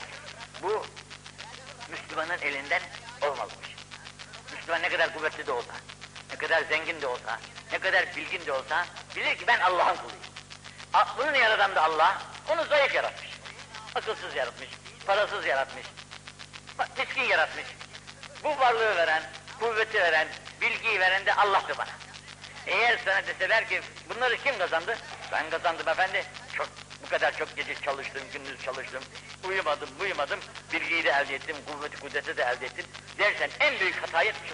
Bu Müslümanın elinden olmalımış. Müslüman ne kadar kuvvetli de olsa, ne kadar zengin de olsa, ne kadar bilgin de olsa bilir ki ben Allah'ın kuluyum. Aklını yaratan da Allah, onu zayıf yaratmış. Akılsız yaratmış, parasız yaratmış, miskin yaratmış. Bu varlığı veren, kuvveti veren, bilgiyi veren de Allah'tır bana. Eğer sana deseler ki bunları kim kazandı? Ben kazandım efendi. Çok bu kadar çok gece çalıştım, gündüz çalıştım. Uyumadım, uyumadım. Bilgiyi de elde ettim, kuvveti kudreti de elde ettim. Dersen en büyük hata etmiş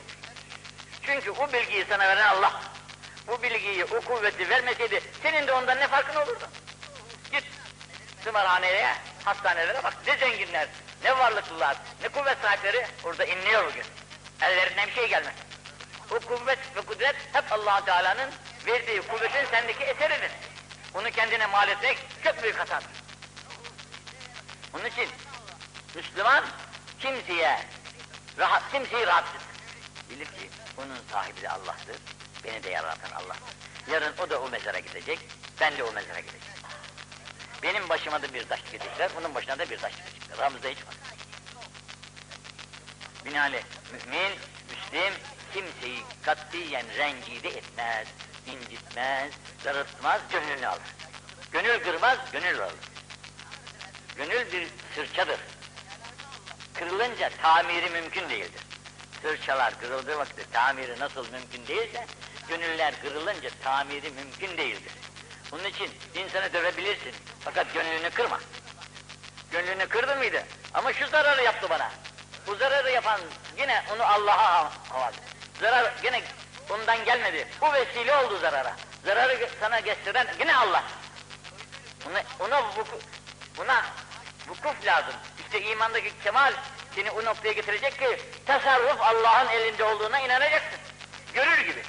Çünkü o bilgiyi sana veren Allah. Bu bilgiyi, o kuvveti vermeseydi senin de ondan ne farkın olurdu? Git tımarhaneye, hastanelere bak ne zenginler, ne varlıklılar, ne kuvvet sahipleri orada inliyor bugün. Ellerinden bir şey gelmez. O kuvvet ve kudret hep allah Teala'nın verdiği kuvvetin sendeki eseridir. Onu kendine mal etmek çok büyük hatadır. Onun için Müslüman kimseye rahat, kimseyi rahatsız. Bilir ki onun sahibi de Allah'tır. Beni de yaratan Allah'tır. Yarın o da o mezara gidecek, ben de o mezara gideceğim. Benim başıma da bir taş gidecekler, onun başına da bir taş gidecekler. Aramızda hiç var. Binaenaleyh mümin, Müslim kimseyi katiyen rencide etmez, incitmez, darıltmaz, gönlünü alır. Gönül kırmaz, gönül alır. Gönül bir sırçadır. Kırılınca tamiri mümkün değildir. Sırçalar kırıldığı vakitte tamiri nasıl mümkün değilse, gönüller kırılınca tamiri mümkün değildir. Bunun için insanı dövebilirsin, fakat gönlünü kırma. Gönlünü kırdı mıydı? Ama şu zararı yaptı bana. Bu zararı yapan yine onu Allah'a havale. Zarar yine ondan gelmedi. Bu vesile oldu zarara. Zararı sana getiren yine Allah. Ona, ona vuku, buna vukuf lazım. İşte imandaki kemal seni o noktaya getirecek ki tasarruf Allah'ın elinde olduğuna inanacaksın. Görür gibi.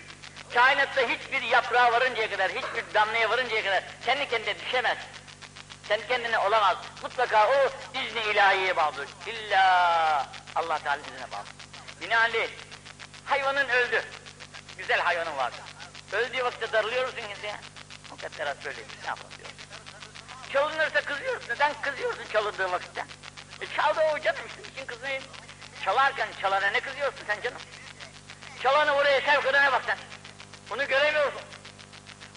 Kainatta hiçbir yaprağa varıncaya kadar, hiçbir damlaya varıncaya kadar kendi kendine düşemez. Sen kendine olamaz. Mutlaka o izni ilahiye bağlıdır. İlla Allah Teala iznine bağlı. Binaenaleyh hayvanın öldü. Güzel hayvanın vardı. Öldüğü vakitte darılıyorsun kimseye. Mukadderat böyleymiş. Ne yapalım diyor. Çalınırsa kızıyorsun. Neden kızıyorsun çalındığı vakitte? E çaldı o canım işte. için kızmayın. Çalarken çalana ne kızıyorsun sen canım? Çalanı oraya sevk edene bak sen. Onu göremiyorsun.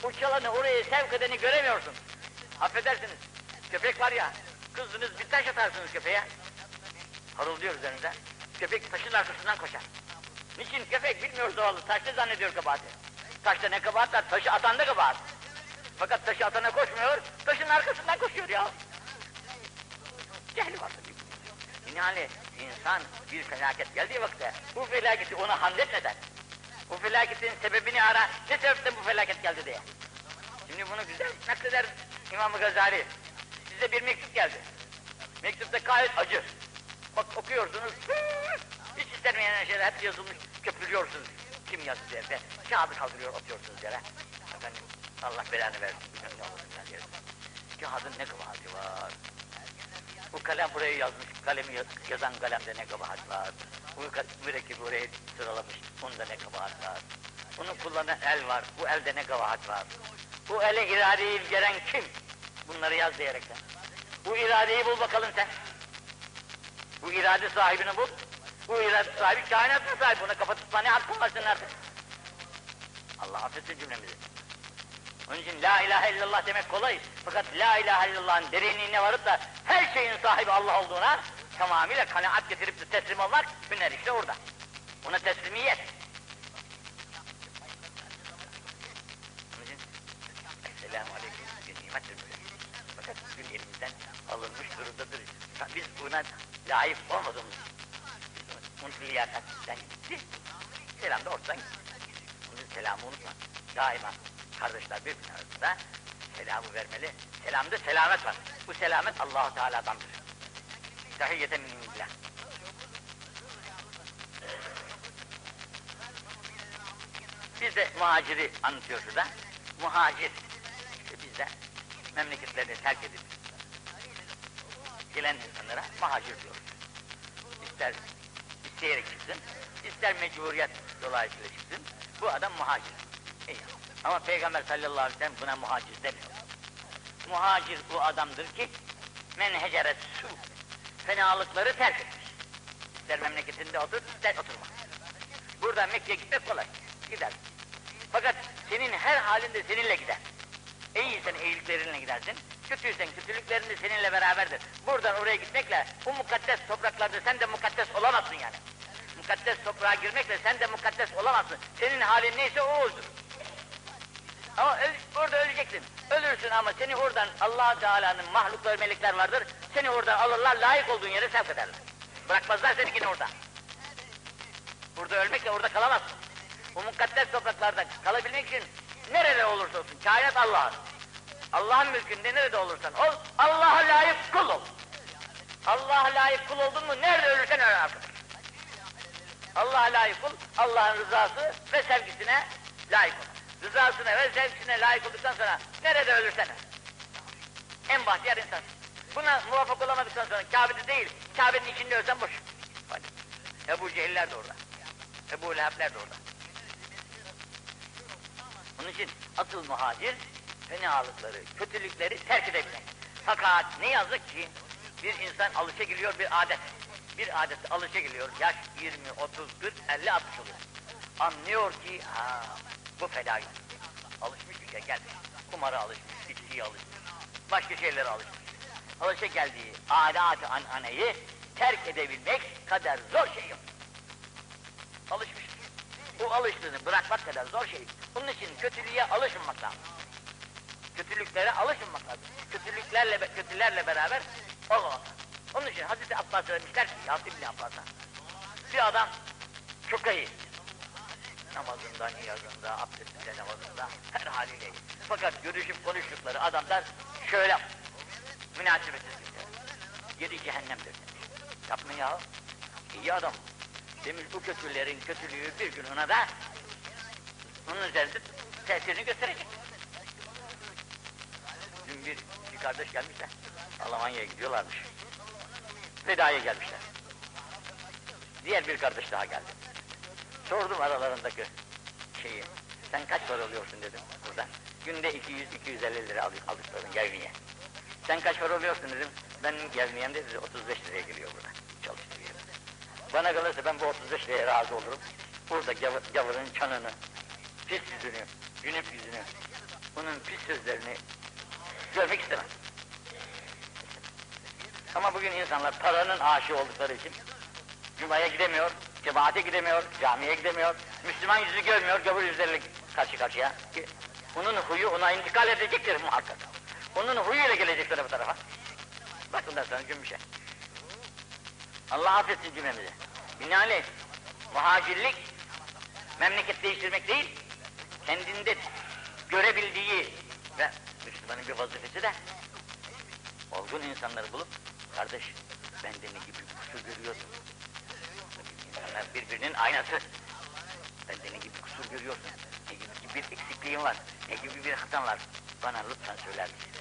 O çalanı oraya sevk edeni göremiyorsun. Affedersiniz. Köpek var ya, kızdınız bir taş atarsınız köpeğe. Harılıyor üzerinde. Köpek taşın arkasından koşar. Niçin köpek bilmiyor zavallı, taşlı zannediyor kabahati. Taşta ne kabahat var, taşı atan da kabahat. Fakat taşı atana koşmuyor, taşın arkasından koşuyor ya. Cehli var tabii. Binaenaleyh insan bir felaket geldiği vakitte bu felaketi ona hamd etmeden, bu felaketin sebebini ara, ne sebepten bu felaket geldi diye. Şimdi bunu güzel nakleder İmam-ı Gazali. Size bir mektup geldi. Mektupta gayet acı. Bak okuyorsunuz, hiç istenmeyen şeyler hep yazılmış, köpürüyorsunuz. Kim yazdı yerde? Kağıdı kaldırıyor, atıyorsunuz yere. Efendim, Allah belanı versin, bilmem ne olur falan diyor. Kağıdın ne kabahati var. Bu kalem buraya yazmış, kalemi yaz- yazan kalemde ne kabahat var. Mürekkebi oraya sıralamış, onda ne kabahat var. Bunu kullanan el var, bu elde ne kabahat var. Bu ele iradeyi gelen kim? Bunları yaz diyerekten. Bu iradeyi bul bakalım sen. Bu irade sahibini bul. Bu irade sahibi kainatın sahibi. Buna kafa tutma ne hakkın var senin artık? Allah affetsin cümlemizi. Onun için la ilahe illallah demek kolay. Fakat la ilahe illallah'ın derinliğine varıp da her şeyin sahibi Allah olduğuna tamamıyla kanaat getirip de teslim olmak hüner işte orada. Ona teslimiyet. Esselamu Aleyküm bir nimettir böyle. Fakat bugün elimizden alınmış durumdadır. Biz buna layık olmadığımız onun liyakatten gitti. Selam da ortadan gitti. İçin selamı unutma. Daima kardeşler birbirinin arasında selamı vermeli. Selamda selamet var. Bu selamet Allah-u Teala'dandır. Tahiyyeten min indillah. Biz de muhaciri anlatıyor şurada. Muhacir. İşte biz de memleketlerini terk edip gelen insanlara muhacir diyoruz. İster isteyerek çıksın, ister mecburiyet dolayısıyla çıksın. Bu adam muhacir. İyi. Ama Peygamber sallallahu aleyhi ve sellem buna muhacir demiyor. Muhacir bu adamdır ki menheceret su. Fenalıkları terk etmiş. İster memleketinde otur, ister oturma. Burada Mekke'ye gitmek kolay. Gider. Fakat senin her halinde seninle gider. İyiysen iyiliklerinle gidersin, kötüysen kötülüklerin de seninle beraberdir. Buradan oraya gitmekle bu mukaddes topraklarda sen de mukaddes olamazsın yani. Mukaddes toprağa girmekle sen de mukaddes olamazsın. Senin halin neyse o olsun. Ama öl, orada öleceksin. Ölürsün ama seni oradan allah Teala'nın mahlukları melekler vardır. Seni oradan alırlar, layık olduğun yere sevk ederler. Bırakmazlar seni yine orada. Burada ölmekle orada kalamazsın. Bu mukaddes topraklarda kalabilmek için nerede olursa olsun, kainat Allah'ın. Allah'ın mülkünde nerede olursan ol, Allah'a layık kul ol. Allah'a layık kul oldun mu nerede ölürsen öl arkadaş. Allah'a layık kul, Allah'ın rızası ve sevgisine layık ol. Rızasına ve sevgisine layık olduktan sonra nerede ölürsen öl. En bahtiyar insan. Buna muvaffak olamadıktan sonra Kabe'de değil, Kabe'nin içinde ölsen boş. Hadi. Ebu Cehiller de orada. Ebu Leheb'ler de orada. Onun için asıl muhacir fenalıkları, kötülükleri terk edebilmek. Fakat ne yazık ki bir insan alışa geliyor bir adet. Bir adet alışa geliyor. Yaş 20, 30, 40, 50, 60 oluyor. Anlıyor ki ha bu fedai. Alışmış bir şey gelmiş. Kumara alışmış, içkiye alışmış. Başka şeylere alışmış. Alışa geldiği adat-ı ananeyi terk edebilmek kadar zor şey yok. Alışmış. Bu alıştığını bırakmak kadar zor şey. Bunun için kötülüğe alışmamak lazım. Kötülüklere alışmamak lazım. Kötülüklerle, kötülerle beraber olmamak lazım. Onun için Hazreti Abbas söylemişler ki, Yasin bin Abbas'a. Bir adam çok iyi. Namazında, niyazında, abdestinde, namazında, her haliyle. Fakat görüşüp konuştukları adamlar şöyle münasebetsiz kimse. Yedi cehennemdir demiş. Yapma ya. İyi adam. Demiş bu kötülerin kötülüğü bir gün ona da onun üzerinde tesirini gösterecek. Dün bir, bir kardeş gelmişler. Almanya'ya gidiyorlarmış. Veda'ya gelmişler. Diğer bir kardeş daha geldi. Sordum aralarındaki şeyi. Sen kaç para alıyorsun dedim buradan. Günde 200-250 lira aldık, aldıkların yevmiye. Sen kaç para alıyorsun dedim. Ben yevmiyem dedi 35 liraya geliyor burada. Çalıştırıyor. Bana kalırsa ben bu 35 liraya razı olurum. Burada gavur, gavurun çanını, pis yüzünü, cünüp yüzünü, bunun pis sözlerini görmek istemem. Ama bugün insanlar paranın aşığı oldukları için Cuma'ya gidemiyor, cemaate gidemiyor, camiye gidemiyor, Müslüman yüzü görmüyor, gavur yüzleriyle karşı karşıya. Bunun huyu ona intikal edecektir muhakkak. Onun huyuyla gelecekler bu tarafa. Bak bundan sonra cümbüşe. Allah affetsin cümlemizi. Binaenaleyh muhacirlik memleket değiştirmek değil, kendinde görebildiği ve Müslümanın bir vazifesi de olgun insanları bulup kardeş bende ne gibi kusur görüyorsun. İnsanlar birbirinin aynası. Bende ne gibi kusur görüyorsun. Ne gibi bir eksikliğin var. Ne gibi bir hatan var. Bana lütfen söyler misin?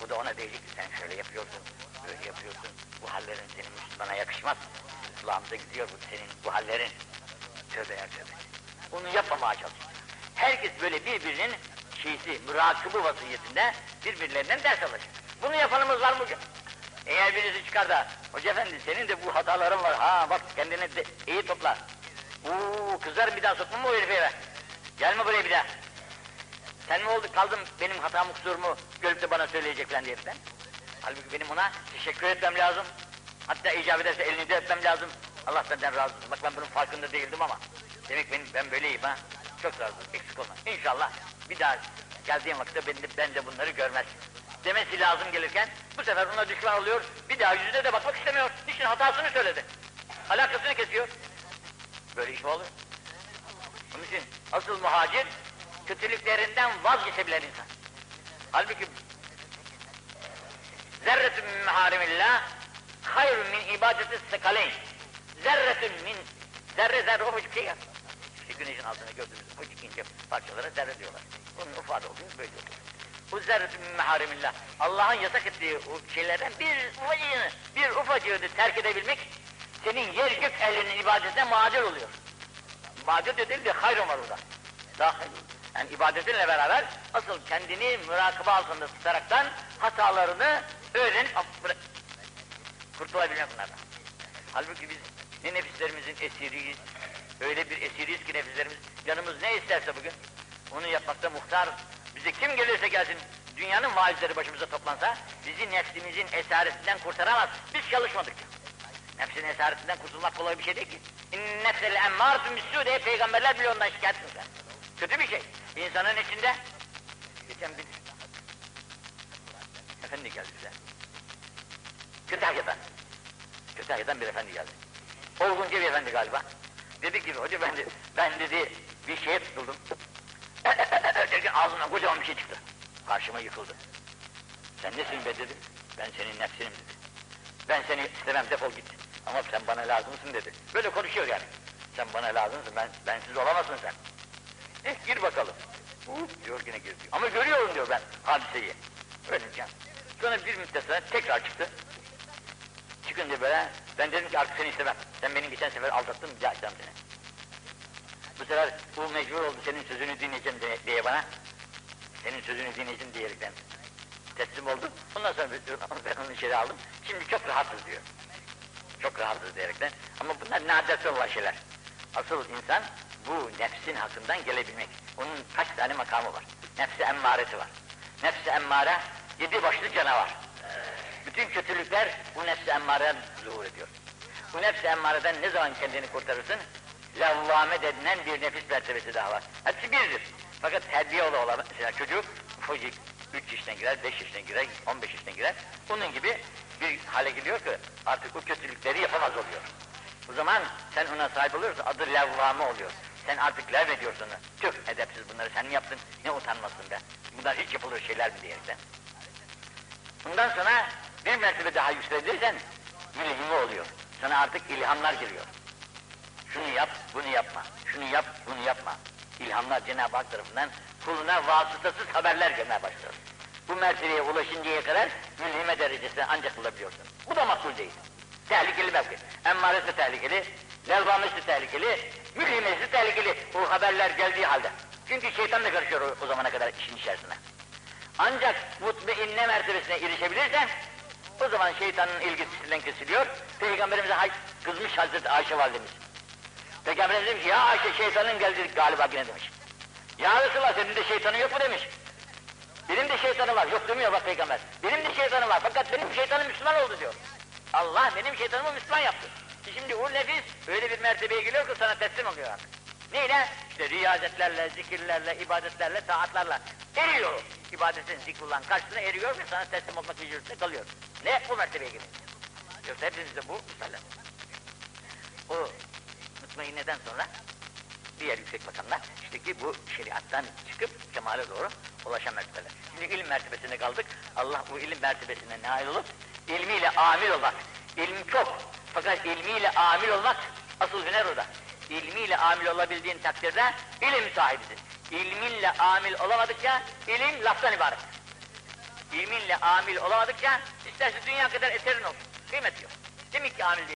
Bu da ona diyecek ki sen şöyle yapıyorsun, böyle yapıyorsun. Bu hallerin senin Müslümana yakışmaz. Kulağımıza gidiyor bu senin bu hallerin. Tövbe ya tövbe. Onu yapmamaya çalış. Herkes böyle birbirinin şeysi, mürakıbı vaziyetinde birbirlerinden ders alır. Bunu yapanımız var mı? Eğer birisi çıkar da, hoca efendi senin de bu hataların var, ha bak kendini de iyi topla. Uuu kızlar bir daha sokma mı o herifi eve? Gelme buraya bir daha. Sen mi oldu kaldım benim hatamı kusurumu görüp de bana söyleyecek falan diyerekten. Halbuki benim ona teşekkür etmem lazım. Hatta icap ederse elini de öpmem lazım. Allah benden razı olsun. Bak ben bunun farkında değildim ama. Demek benim, ben böyleyim ha. Çok razı olsun. Eksik olma. İnşallah bir daha geldiğim vakitte ben de, ben de bunları görmez. Demesi lazım gelirken bu sefer ona düşman oluyor. Bir daha yüzüne de bakmak istemiyor. Niçin hatasını söyledi. Alakasını kesiyor. Böyle iş mi olur? Onun için asıl muhacir kötülüklerinden vazgeçebilen insan. Halbuki zerretun min meharimillah hayrun min ibadeti sekaleyn. Zerretun min zerre zerre ufacık şey ya. İşte güneşin altında gördüğümüz ufacık ince parçalara zerre diyorlar. Onun ufak oluyor böyle oluyor. Bu zerretun min meharimillah. Allah'ın yasak ettiği şeylerden bir ufacığını, bir ufacığını terk edebilmek senin yer gök ehlinin ibadetine muadil oluyor. Muadil de değil de hayrun var orada. Hayır. Yani ibadetinle beraber asıl kendini mürakaba altında tutaraktan hatalarını öğrenip kurtulabilmek bunlardan. Halbuki biz ne nefislerimizin esiriyiz, öyle bir esiriyiz ki nefislerimiz, canımız ne isterse bugün, onu yapmakta muhtar. Bize kim gelirse gelsin, dünyanın vaizleri başımıza toplansa, bizi nefsimizin esaretinden kurtaramaz. Biz çalışmadık. Nefsin esaretinden kurtulmak kolay bir şey değil ki. İnnefsel emmâretun misûde, peygamberler bile ondan şikayet etmişler. Kötü bir şey. İnsanın içinde geçen bir efendi geldi bize. Kütahya'dan. Kütahya'dan bir efendi geldi. Olgunca bir efendi galiba. Dedi ki hoca ben, ben dedi bir şeye tutuldum. [LAUGHS] Derken ağzımdan kocaman bir şey çıktı. Karşıma yıkıldı. Sen nesin be dedi. Ben senin nefsinim dedi. Ben seni istemem defol git. Ama sen bana lazımsın dedi. Böyle konuşuyor yani. Sen bana lazımsın, ben bensiz olamazsın sen. Eh gir bakalım. Hop diyor yine gir diyor. Ama görüyorum diyor ben hadiseyi. Can. Sonra bir müddet sonra tekrar çıktı. Çıkınca böyle ben dedim ki artık seni istemem. Sen beni geçen sefer aldattın bir daha seni. Bu sefer bu mecbur oldu senin sözünü dinleyeceğim diye, diye bana. Senin sözünü dinleyeceğim diyerekten teslim oldu. Ondan sonra ben onu içeri aldım. Şimdi çok rahatsız diyor. Çok rahatsız diyerekten. Ama bunlar naderte olan şeyler. Asıl insan bu nefsin hakkından gelebilmek. Onun kaç tane makamı var. Nefsi emmaresi var. Nefsi emmare yedi başlı canavar. Bütün kötülükler bu nefsi emmareden zuhur ediyor. Bu nefsi emmareden ne zaman kendini kurtarırsın? Levvame denilen bir nefis mertebesi daha var. Hepsi birdir. Fakat terbiye ola olan mesela çocuk ufacık 3 yaşına girer, 5 yaşına girer, 15 yaşına girer. Bunun gibi bir hale geliyor ki artık bu kötülükleri yapamaz oluyor. O zaman sen ona sahip oluyorsun, adı levvame oluyor. Sen artık lev ediyorsun onu. Tüh edepsiz bunları sen yaptın, ne utanmasın be. Bunlar hiç yapılır şeyler mi diyerekten. Bundan sonra bir mertebe daha yükselirsen mülhimi oluyor. Sana artık ilhamlar geliyor. Şunu yap, bunu yapma. Şunu yap, bunu yapma. İlhamlar Cenab-ı Hak tarafından kuluna vasıtasız haberler gelmeye başlıyor. Bu mertebeye ulaşıncaya kadar mülhime derecesine ancak bulabiliyorsun. Bu da makbul değil. Tehlikeli mevki. Emmaresi tehlikeli, levvamesi de tehlikeli, mülhimesi tehlikeli. Bu haberler geldiği halde. Çünkü şeytan da karışıyor o, o zamana kadar işin içerisine. Ancak mutmainne mertebesine erişebilirsen o zaman şeytanın ilgisinden kesiliyor. Peygamberimize kızmış Hazreti Ayşe validemiz. Peygamberimiz demiş ki ya Ayşe şeytanın geldi galiba yine demiş. Ya Resulallah senin de şeytanın yok mu demiş. Benim de şeytanım var. Yok demiyor bak peygamber. Benim de şeytanım var. Fakat benim şeytanım Müslüman oldu diyor. Allah benim şeytanımı Müslüman yaptı. Şimdi o nefis öyle bir mertebeye geliyor ki sana teslim oluyor artık. Neyle? İşte riyazetlerle, zikirlerle, ibadetlerle, taatlarla. Eriyor. İbadetin, zikrullah karşısına eriyor ve sana teslim olmak mecburiyetinde kalıyor. Ne? Bu mertebeye geliyor. Yoksa hepimizde bu müsallam. O mutmainneden sonra diğer yüksek makamlar işte ki bu şeriattan çıkıp kemale doğru ulaşan mertebeler. Şimdi ilim mertebesine kaldık. Allah bu ilim mertebesine nail olup ilmiyle amil olmak. İlm çok fakat ilmiyle amil olmak asıl hüner orada. İlmiyle amil olabildiğin takdirde ilim sahibisin. İlminle amil olamadıkça ilim laftan ibaret. İlminle amil olamadıkça isterse dünya kadar eserin olsun. Kıymeti yok. Demek ki amil değil.